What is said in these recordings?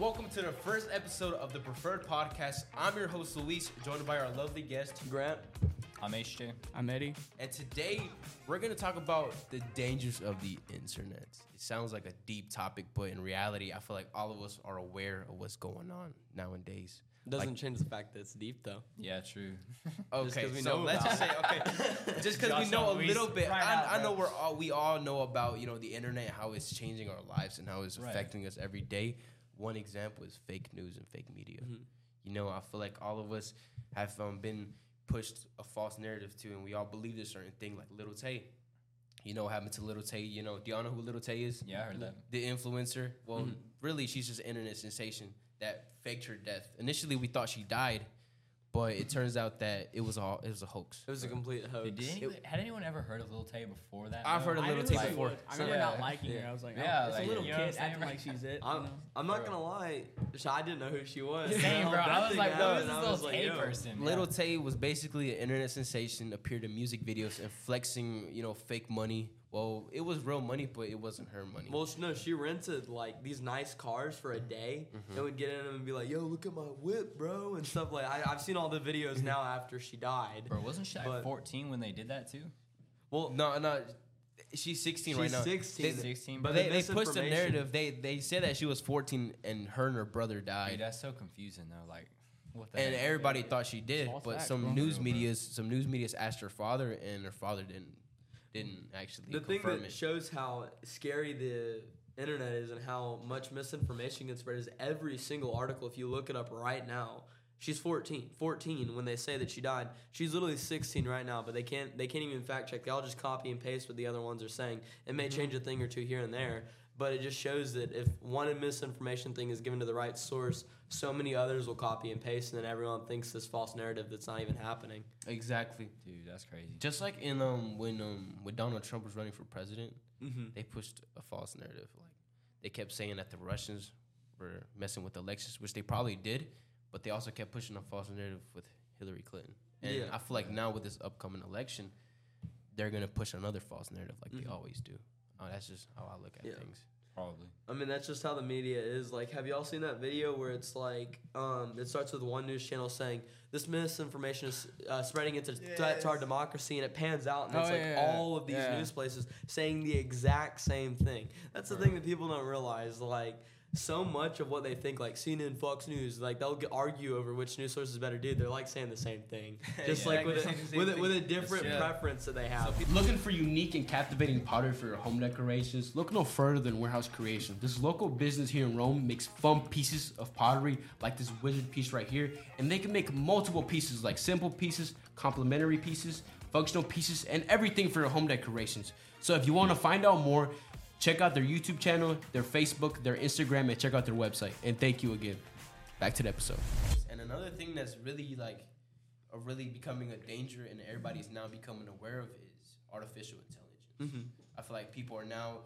Welcome to the first episode of the Preferred Podcast. I'm your host Luis, joined by our lovely guest Grant. I'm HJ. I'm Eddie. and today we're gonna talk about the dangers of the internet. It sounds like a deep topic, but in reality, I feel like all of us are aware of what's going on nowadays. Doesn't Like- change the fact that it's deep though. Yeah, true. Okay, 'cause we so know let's just say okay, just because we know a little bit. right I, out, I know we're all we all know about you know the internet, how it's changing our lives and how it's Right. affecting us every day. One example is fake news and fake media. Mm-hmm. You know, I feel like all of us have um, been pushed a false narrative to, and we all believe a certain thing. Like Little Tay, you know what happened to Little Tay? You know, do y'all know who Little Tay is? Yeah, I heard that. the influencer. Well, Mm-hmm. really, she's just an internet sensation that faked her death. Initially, we thought she died, but it turns out that it was all it was a hoax. It was a complete hoax. Did anyone, had anyone ever heard of Lil Tay before that? I've though? heard of I Little knew Tay before. I remember Yeah. not liking Yeah. her. I was like, Yeah, oh, it's like, a little you know what kid I'm saying, acting like she's it. I'm, you know? I'm not gonna lie, sh- I didn't know who she was. Same, Until bro. I was thing like, happened, what is this I Lil was like, Tay yo. person? Little Tay was basically an internet sensation, appeared in music videos and flexing, you know, fake money. Well, it was real money, but it wasn't her money. Well, no, she rented like these nice cars for a day Mm-hmm. and would get in them and be like, "Yo, look at my whip, bro," and stuff like. I, I've seen all the Mm-hmm. videos now after she died. Bro, wasn't she like 14 when they did that too? Well, no, no, she's 16 right She's now. 16. They, 16, but bro. they, they pushed the narrative. They they said that she was 14 and her and her brother Dude, died. that's so confusing though. Like, what the and heck? everybody thought she did, False but facts, some news Real, bro. medias, some news medias asked her father, and her father didn't didn't mm. actually the thing that it. shows how scary the internet is and how much misinformation gets spread is every single article. If you look it up right now she's 14 14 when they say that she died. She's literally 16 right now but they can't they can't even fact check. They all just copy and paste what the other ones are saying. It may mm-hmm. change a thing or two here and there but it just shows that if one misinformation thing is given to the right source so many others will copy and paste and then everyone thinks this false narrative that's not even happening exactly. Dude, that's crazy. Just like in um when um when Donald Trump was running for president, mm-hmm. they pushed a false narrative. Like they kept saying that the Russians were messing with elections, which they probably did, but they also kept pushing a false narrative with Hillary Clinton. And Yeah. I feel like now with this upcoming election, they're gonna push another false narrative like they Mhm. always do. Oh, that's just how I look at Yeah. things. Probably. I mean, that's just how the media is. Like, have y'all seen that video where it's like, um, it starts with one news channel saying this misinformation is uh, spreading into threat to our democracy, and it pans out, and Oh, it's like yeah, yeah, all of these yeah. news places saying the exact same thing. That's the thing that people don't realize. Like, so much of what they think, like CNN, Fox News, like they'll get, argue over which news source is better. Dude, they're like saying the same thing, just Yeah. like with a, with a, with a different Yeah. preference that they have. Looking for unique and captivating pottery for your home decorations? Look no further than Warehouse Creation. This local business here in Rome makes fun pieces of pottery like this wizard piece right here, and they can make multiple pieces like simple pieces, complementary pieces, functional pieces, and everything for your home decorations. So if you want to find out more, check out their YouTube channel, their Facebook, their Instagram, and check out their website. And thank you again. Back to the episode. And another thing that's really like, a really becoming a danger, and everybody's now becoming aware of is artificial intelligence. Mm-hmm. I feel like people are now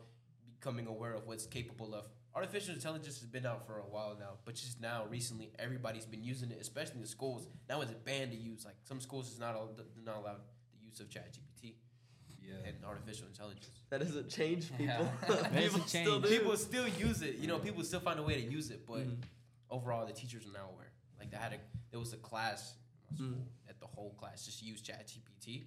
becoming aware of what's capable of. Artificial intelligence has been out for a while now, but just now, recently, everybody's been using it, especially in the schools. Now it's banned to use. Like some schools is not all, not allowed the use of ChatGPT Yeah. and artificial intelligence. That doesn't change people. Yeah. People doesn't still do. People still use it. You know, people still find a way to use it, but Mhm. overall, the teachers are now aware. Like they had a, there was a class in my Mm. school that the whole class just used ChatGPT,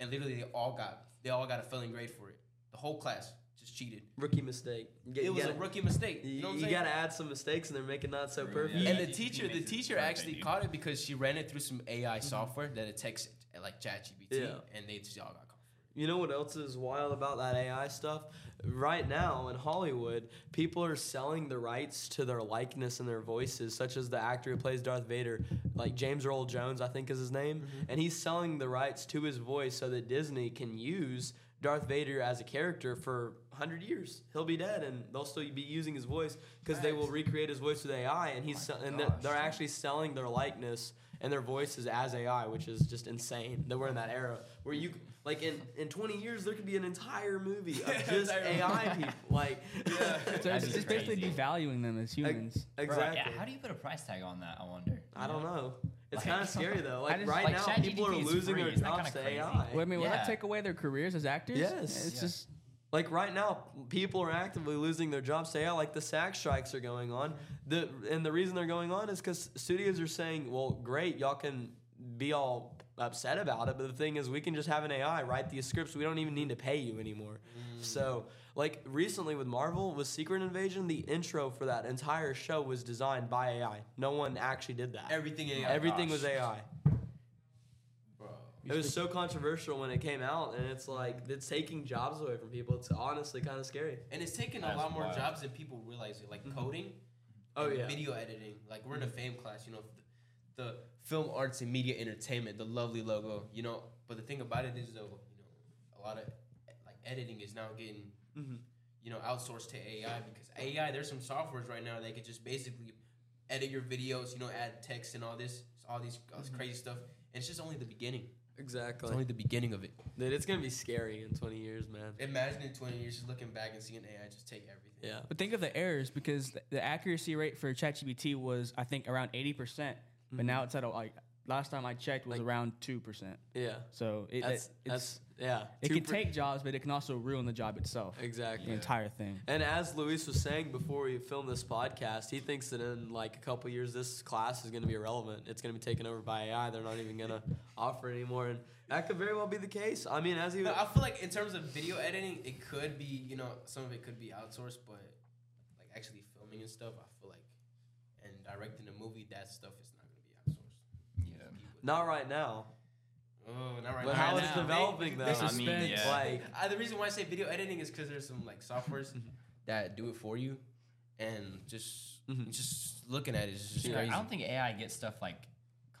and literally they all got they all got a failing grade for it. The whole class just cheated. rookie mistake. Get- It was gotta, a rookie mistake. You, You know you gotta add some mistakes, and they're making not so perfect. Yeah. and the teacher, the teacher actually caught it because she ran it through some AI software that detects like ChatGPT, Mm-hmm. Yeah. and they just all got caught. You know what else is wild about that AI stuff? Right now in Hollywood, people are selling the rights to their likeness and their voices, such as the actor who plays Darth Vader, like James Earl Jones, I think is his name, Mm-hmm. and he's selling the rights to his voice so that Disney can use Darth Vader as a character for 100 years. He'll be dead, and they'll still be using his voice because they will recreate his voice with AI, and he's and they're, gosh, they're dude. actually selling their likeness and their voices as AI, which is just insane that we're in that era where you like in in 20 years there could be an entire movie of just AI people. Like, So That'd it's, be it's basically devaluing them as humans. Bro, exactly. yeah, how do you put a price tag on that? I wonder. I don't know. It's Like- kind of scary though. Like just- right like, now, ChatGPT people are losing free. their jobs to? AI. Well, I mean, will that take away their careers as actors? Yes. It's Yeah. just Like right now, people are actively losing their jobs. Say, yeah, like the SAG strikes are going on. The and the reason they're going on is because studios are saying, well, great, y'all can be all upset about it, but the thing is, we can just have an AI write these scripts. We don't even need to pay you anymore. Mm. So, like recently with Marvel, with Secret Invasion, the intro for that entire show was designed by AI. No one actually did that. Everything AI. Everything gosh. was AI. Bro. It was so controversial when it came out, and it's like it's taking jobs away from people. It's honestly kind of scary. And it's taking a That's lot more wild. jobs than people realize. It like mm-hmm. coding. Oh yeah. Video editing. Like we're in a mm-hmm. fame class. You know, the, the film arts and media entertainment, the lovely logo. You know, but the thing about it is though, you know, a lot of like editing is now getting Mhm. you know outsourced to AI because AI. There's some softwares right now that could just basically edit your videos. You know, add text and all this, all these all this mm-hmm. crazy stuff. And it's just only the beginning. Exactly. It's only the beginning of it. Dude, it's gonna be scary in 20 years, man. Imagine in 20 years just looking back and seeing AI just take everything. Yeah. But think of the errors because the, the accuracy rate for ChatGPT was I think around eighty percent, but mm-hmm. now it's at a, like last time I checked was Like- around two percent. Yeah. So it, That's it, that's yeah. it can per- take jobs, but it can also ruin the job itself. exactly. The entire thing. And as Luis was saying before we filmed this podcast, he thinks that in like a couple years, this class is going to be irrelevant. It's going to be taken over by AI. They're not even going to offer it anymore, and that could very well be the case. I mean, as he No, I feel like in terms of video editing, it could be, you know, some of it could be outsourced, but like actually filming and stuff, I feel like, and directing a movie, that stuff is not going to be outsourced. Yeah. Not right now, Oh, not right but now. how Right it's now. developing though. This I mean, yeah. Like Uh, the reason why I say video editing is because there's some like softwares that do it for you, and just Mhm. just looking at it is just Dude, crazy. I don't think AI gets stuff like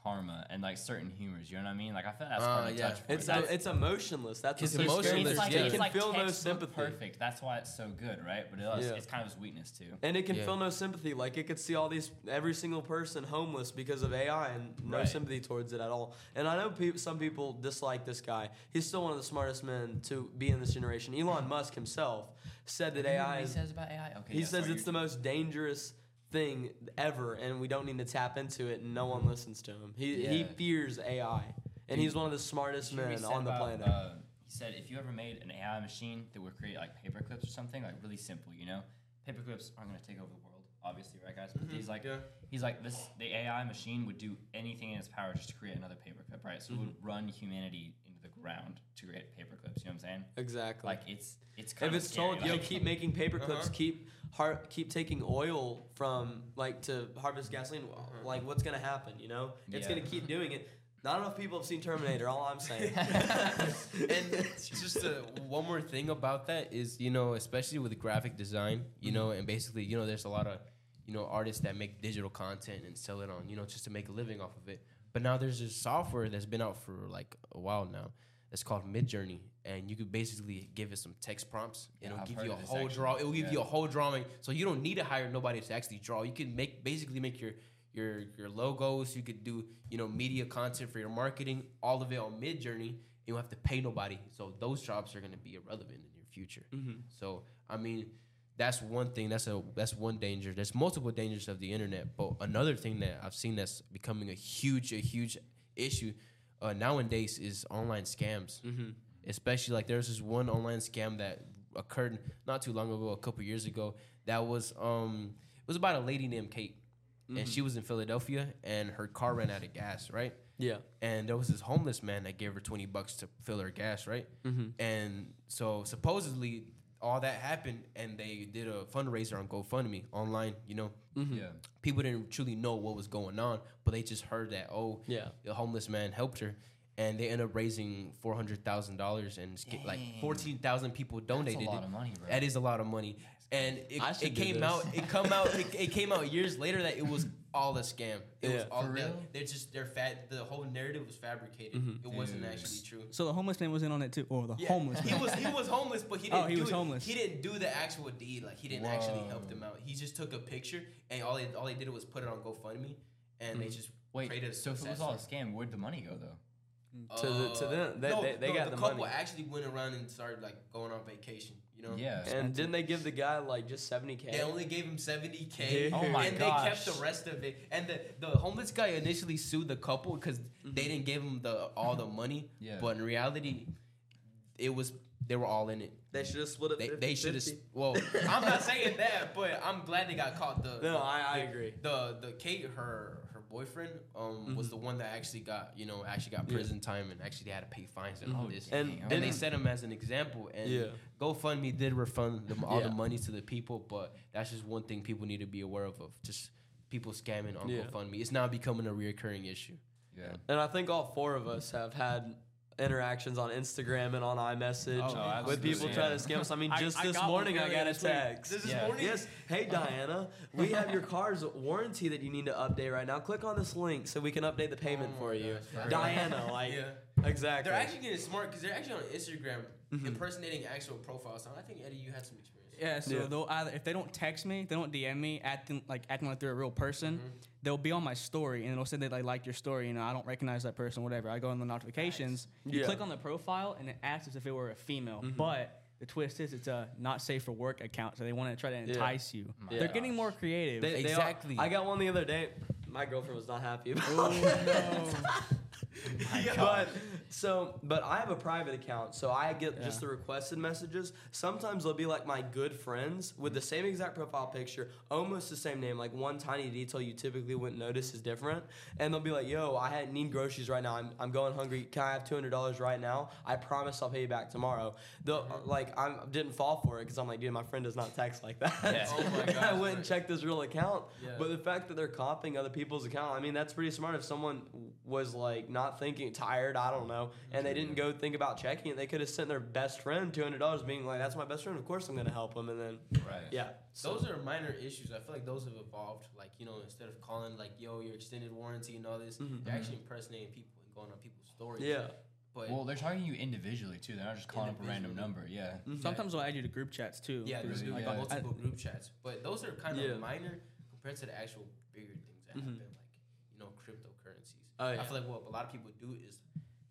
karma and like certain humors. You know what I mean? Like I feel that's Uh, hard to yeah. touch. it's it. That's- it's emotionless. That's It's what's so scary. emotionless, It's like, yeah. It can like feel no textbook sympathy. Perfect. That's why it's so good, right? But it's, Yeah. it's kind of its weakness too. And it can Yeah. feel no sympathy. Like it could see all these every single person homeless because of AI and no Right. sympathy towards it at all. And I know peop some people dislike this guy. He's still one of the smartest men to be in this generation. Elon Musk himself said that AI he is says about AI. Okay. he yeah, says sorry, it's the you're- most dangerous thing ever and we don't need to tap into it and no one listens to him. He he fears AI. And he's one of the smartest Did you hear men on the about, planet. Uh, he said if you ever made an AI machine that would create like paper clips or something, like really simple, you know, paper clips aren't gonna take over the world, obviously, right, guys? But he's like, Yeah. he's like this. The AI machine would do anything in its power just to create another paper clip, right? So it would run humanity into the ground to create paper clips. You know what I'm saying? exactly. Like it's it's kind if it's told, yo, keep making paper clips, Uh-huh. keep har- keep taking oil from like to harvest gasoline. Like, what's gonna happen? You know, it's Yeah. gonna keep doing it. Not enough people have seen Terminator. All I'm saying. and just uh, one more thing about that is you know especially with graphic design you know and basically you know there's a lot of you know artists that make digital content and sell it on you know just to make a living off of it but now there's this software that's been out for like a while now it's called midjourney and you could basically give it some text prompts. Yeah, it'll I've give you a whole actually. draw it'll give you a whole drawing so you don't need to hire nobody to actually draw. You can make basically make your your your logos you could do you know media content for your marketing all of it on midjourney. You don't have to pay nobody so those jobs are going to be irrelevant in your future. Mhm. so i mean that's one thing that's a that's one danger. There's multiple dangers of the internet but another thing that i've seen that's becoming a huge a huge issue uh, nowadays is online scams mm-hmm. especially like there's this one online scam that occurred not too long ago a couple years ago that was um it was about a lady named kate and she was in philadelphia and her car ran out of gas right Yeah. and there was this homeless man that gave her 20 bucks to fill her gas right Mm-hmm. and so supposedly all that happened and they did a fundraiser on gofundme online you know Mm-hmm. Yeah. people didn't truly know what was going on but they just heard that oh Yeah. the homeless man helped her and they ended up raising four hundred thousand dollars, and it's like fourteen thousand people donated. That's a lot it. of money, bro. That is a lot of money, and it, it came out. It come out. It, it came out years later that it was all a scam. It was Yeah. all For they- real? They're just they're fat. The whole narrative was fabricated. Mhm. It wasn't Dude. actually true. So the homeless man was in on it too, or the Yeah, homeless He man. was he was homeless, but he didn't. Oh, he do was it- homeless. He didn't do the actual deed. Like he didn't actually help them out. He just took a picture and all they all they did was put it on GoFundMe, and they Mhm. just Wait, created a so if it was all a scam, where'd the money go though? To the- to them. They- they- they got the the couple money. actually went around and started like going on vacation. You know. Yeah. And didn't they give the guy like just seventy k? They only gave him seventy k, Oh my and they kept the rest of it. And the, the homeless guy initially sued the couple because they mm-hmm. didn't give him the all the money. Yeah. But in reality, it was they were all in it. They should have split it. They they should have. Well, I'm not saying that, but I'm glad they got caught. The No, I, I agree. the the Kate her her boyfriend um was the one that actually got you know actually got Mm-hmm. Yeah. prison time and actually they had to pay fines and all Mhm. this And- and, and- they set him as an example and Yeah. GoFundMe did refund them all Yeah. the money to the people but that's just one thing people need to be aware of of just people scamming on Yeah. GoFundMe it's now becoming a reoccurring issue Yeah. And I think all four of us have had interactions on Instagram and on iMessage Oh, with people absolutely, trying to scam us. I mean, just I this got morning I got a this week. text. This is Yeah. morning? Yes. Hey Diana, we have your car's warranty that you need to update right now. Click on this link so we can update the payment Oh for you. gosh. Diana, like yeah exactly. they're actually getting smart because they're actually on Instagram Mhm. impersonating actual profiles so I think Eddie you had some experience Yeah, so Yeah. they'll either if they don't text me, they don't DM me, acting like acting like they're a real person. Mm-hmm. They'll be on my story and it'll say that they like your story. You know, I don't recognize that person, whatever. I go on the notifications. You Yeah. click on the profile and it asks as if it were a female, mm-hmm. but the twist is it's a not safe for work account, so they want to try to Yeah. entice you. My They're gosh. getting more creative. They- they are- Exactly. I got one the other day. My girlfriend was not happy about oh it. no! but so but I have a private account, so I get just the requested messages. Sometimes they'll be like my good friends with the same exact profile picture, almost the same name, like one tiny detail you typically wouldn't notice is different. And they'll be like, "Yo, I need groceries right now. I'm, I'm going hungry. Can I have two hundred dollars right now? I promise I'll pay you back tomorrow." They'll uh, like I didn't fall for it because I'm like, dude, my friend does not text like that. Yeah. Oh my And I gosh, went and checked this real account. Yeah. But the fact that they're copying other people's account, I mean, that's pretty smart. If someone was like not thinking, tired, I don't know, and they didn't go think about checking it, they could have sent their best friend two hundred dollars, being like, "That's my best friend. Of course, I'm gonna help him." And then, Right. yeah, so Those are minor issues. I feel like those have evolved. Like you know, instead of calling like "Yo, your extended warranty" and all this, Mhm. they're actually impersonating people and going on people's stories. yeah, But Well, they're targeting you individually too. They're not just calling up a random number. Yeah. Mhm. Sometimes they'll add you to group chats too. yeah, 'cause, there's Really? like, Yeah. I- multiple group chats. But those are kind Yeah. of minor compared to the actual bigger things that Mhm. happen, like you know, cryptocurrencies. Oh, yeah. I feel like what a lot of people do is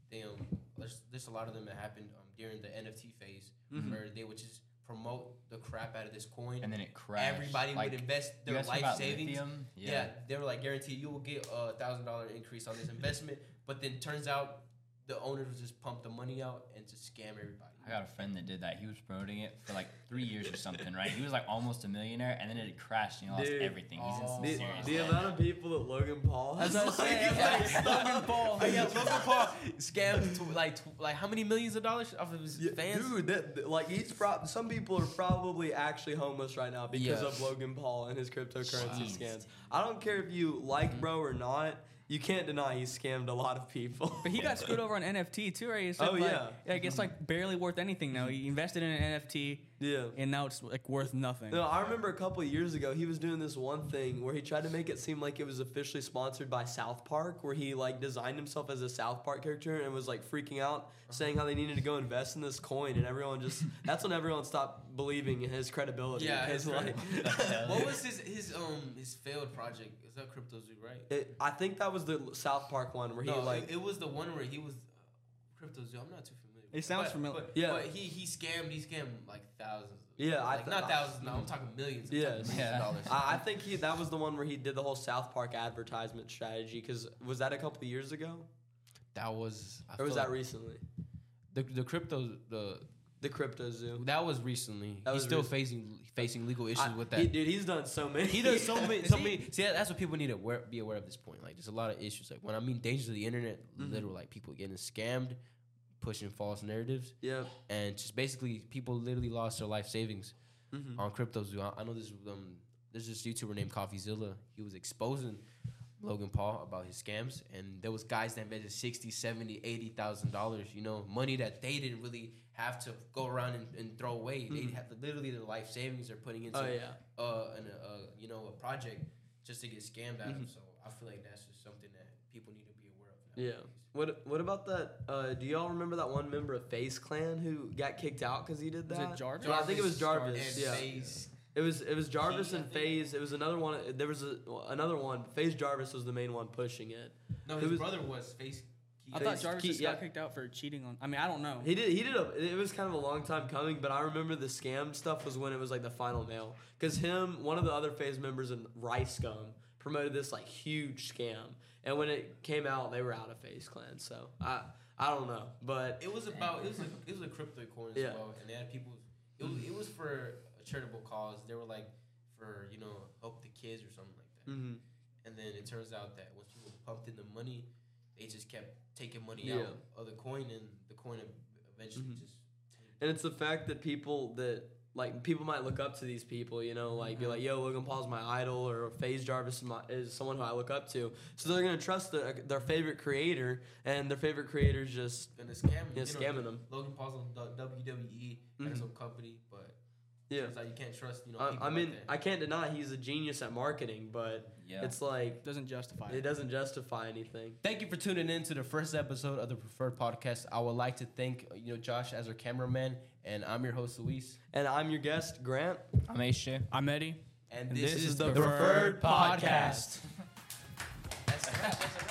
they um there's there's a lot of them that happened um, during the NFT phase Mhm. where they would just promote the crap out of this coin. And then it crashed. Everybody like, would invest their life savings. lithium? Yeah. they were like, guarantee you will get a thousand dollar increase on this investment, but then turns out the owners would just pump the money out and just scam everybody. I got a friend that did that. He was promoting it for like three years or something, right? He was like almost a millionaire, and then it crashed, and he lost Dude. everything. He's in Oh some the, serious the debt. amount of people that Logan Paul has. That's what I'm saying. like, Logan stuff- Paul. Oh, yeah, Logan Paul scammed to like tw- like how many millions of dollars off of his Yeah, fans? Dude, that, that- like he's pro- some people are probably actually homeless right now because Yeah. of Logan Paul and his cryptocurrency Jeez. scams. I don't care if you like mm-hmm. bro or not, you can't deny he scammed a lot of people. But he got screwed over on NFT too, right? He said, Oh, like, yeah. Like it's like barely worth anything now. He invested in an NFT yeah. and now it's like worth nothing. No, I remember a couple of years ago he was doing this one thing where he tried to make it seem like it was officially sponsored by South Park, where he like designed himself as a South Park character and was like freaking out, saying how they needed to go invest in this coin, and everyone just that's when everyone stopped believing in his credibility. Yeah, his like, what was his his um his failed project? Is that CryptoZoo, right? it, I think that was the South Park one where he no, like it, it was the one where he was uh, CryptoZoo. I'm not too familiar. It sounds But- familiar. But, Yeah. but he he scammed he scammed like thousands. Yeah, I th- not I- thousands. No, I'm talking millions. I'm Yes. talking millions Yeah. of dollars. I, I think he that was the one where he did the whole South Park advertisement strategy. Because was that a couple of years ago, that was. I or was that like recently? the the crypto the The CryptoZoo. that was recently. That He's was still recent. facing facing legal issues I- with that. he- dude, he's done so many. He does so many, so many. See, that's what people need to aware, be aware of this point. Like, there's a lot of issues. Like, when I mean dangers of the internet, Mhm. literal, like people getting scammed, pushing false narratives, Yeah. and just basically people literally lost their life savings Mhm. on CryptoZoo. I, I know this um, there's this YouTuber named CoffeeZilla. He was exposing Logan Paul about his scams, and there was guys that invested 60, 70, 80,000 dollars. You know, money that they didn't really have to go around and, and throw away. They Mhm. have literally their life savings they're putting into Oh yeah. uh, an, uh, you know, a project just to get scammed out Mhm. of. So I feel like that's just something that people need to be aware of. Yeah. nowadays. What What about that? Uh, do y'all remember that one member of FaZe Clan who got kicked out because he did Was that? it Jarvis? No, I think it was Jarvis. and yeah. FaZe. It was it was Jarvis Keith, and FaZe. It was another one. There was a, another one. FaZe Jarvis was the main one pushing it. No, It his was- brother was FaZe. I thought Jarvis Keith, just yeah. got kicked out for cheating on. I mean, I don't know. He did. He did a. It was kind of a long time coming, but I remember the scam stuff was when it was like the final nail. Because him, one of the other FaZe members in Rice Gum, promoted this like huge scam, and when it came out, they were out of FaZe Clan. So I, I don't know, but It was about it was a it was a crypto coin as Yeah. well, and they had people. It was, it was for a charitable cause. They were like for you know help the kids or something like that. mhm. And then it turns out that once people pumped in the money, they just kept taking money Yeah. out of the coin, and the coin eventually Mhm. just. and it's the fact that people that like people might look up to these people, you know, like Mm-hmm. be like, "Yo, Logan Paul's my idol," or FaZe Jarvis is, my, is someone who I look up to. So they're gonna trust their, their favorite creator, and their favorite creator's just And the scam, you know, scamming them. Logan Paul's on the WWE, Mhm. has some company, but Yeah, it's like you can't trust, you know. I, I mean, that. I can't deny he's a genius at marketing, but Yeah. it's like Doesn't justify it it. doesn't justify anything. Thank you for tuning in to the first episode of the Preferred Podcast. I would like to thank you know Josh as our cameraman, and I'm your host Luis. And I'm your guest, Grant. I'm HJ. I'm Eddie. And, And this, this is, is the the Preferred Preferred Podcast. Podcast. That's- that's-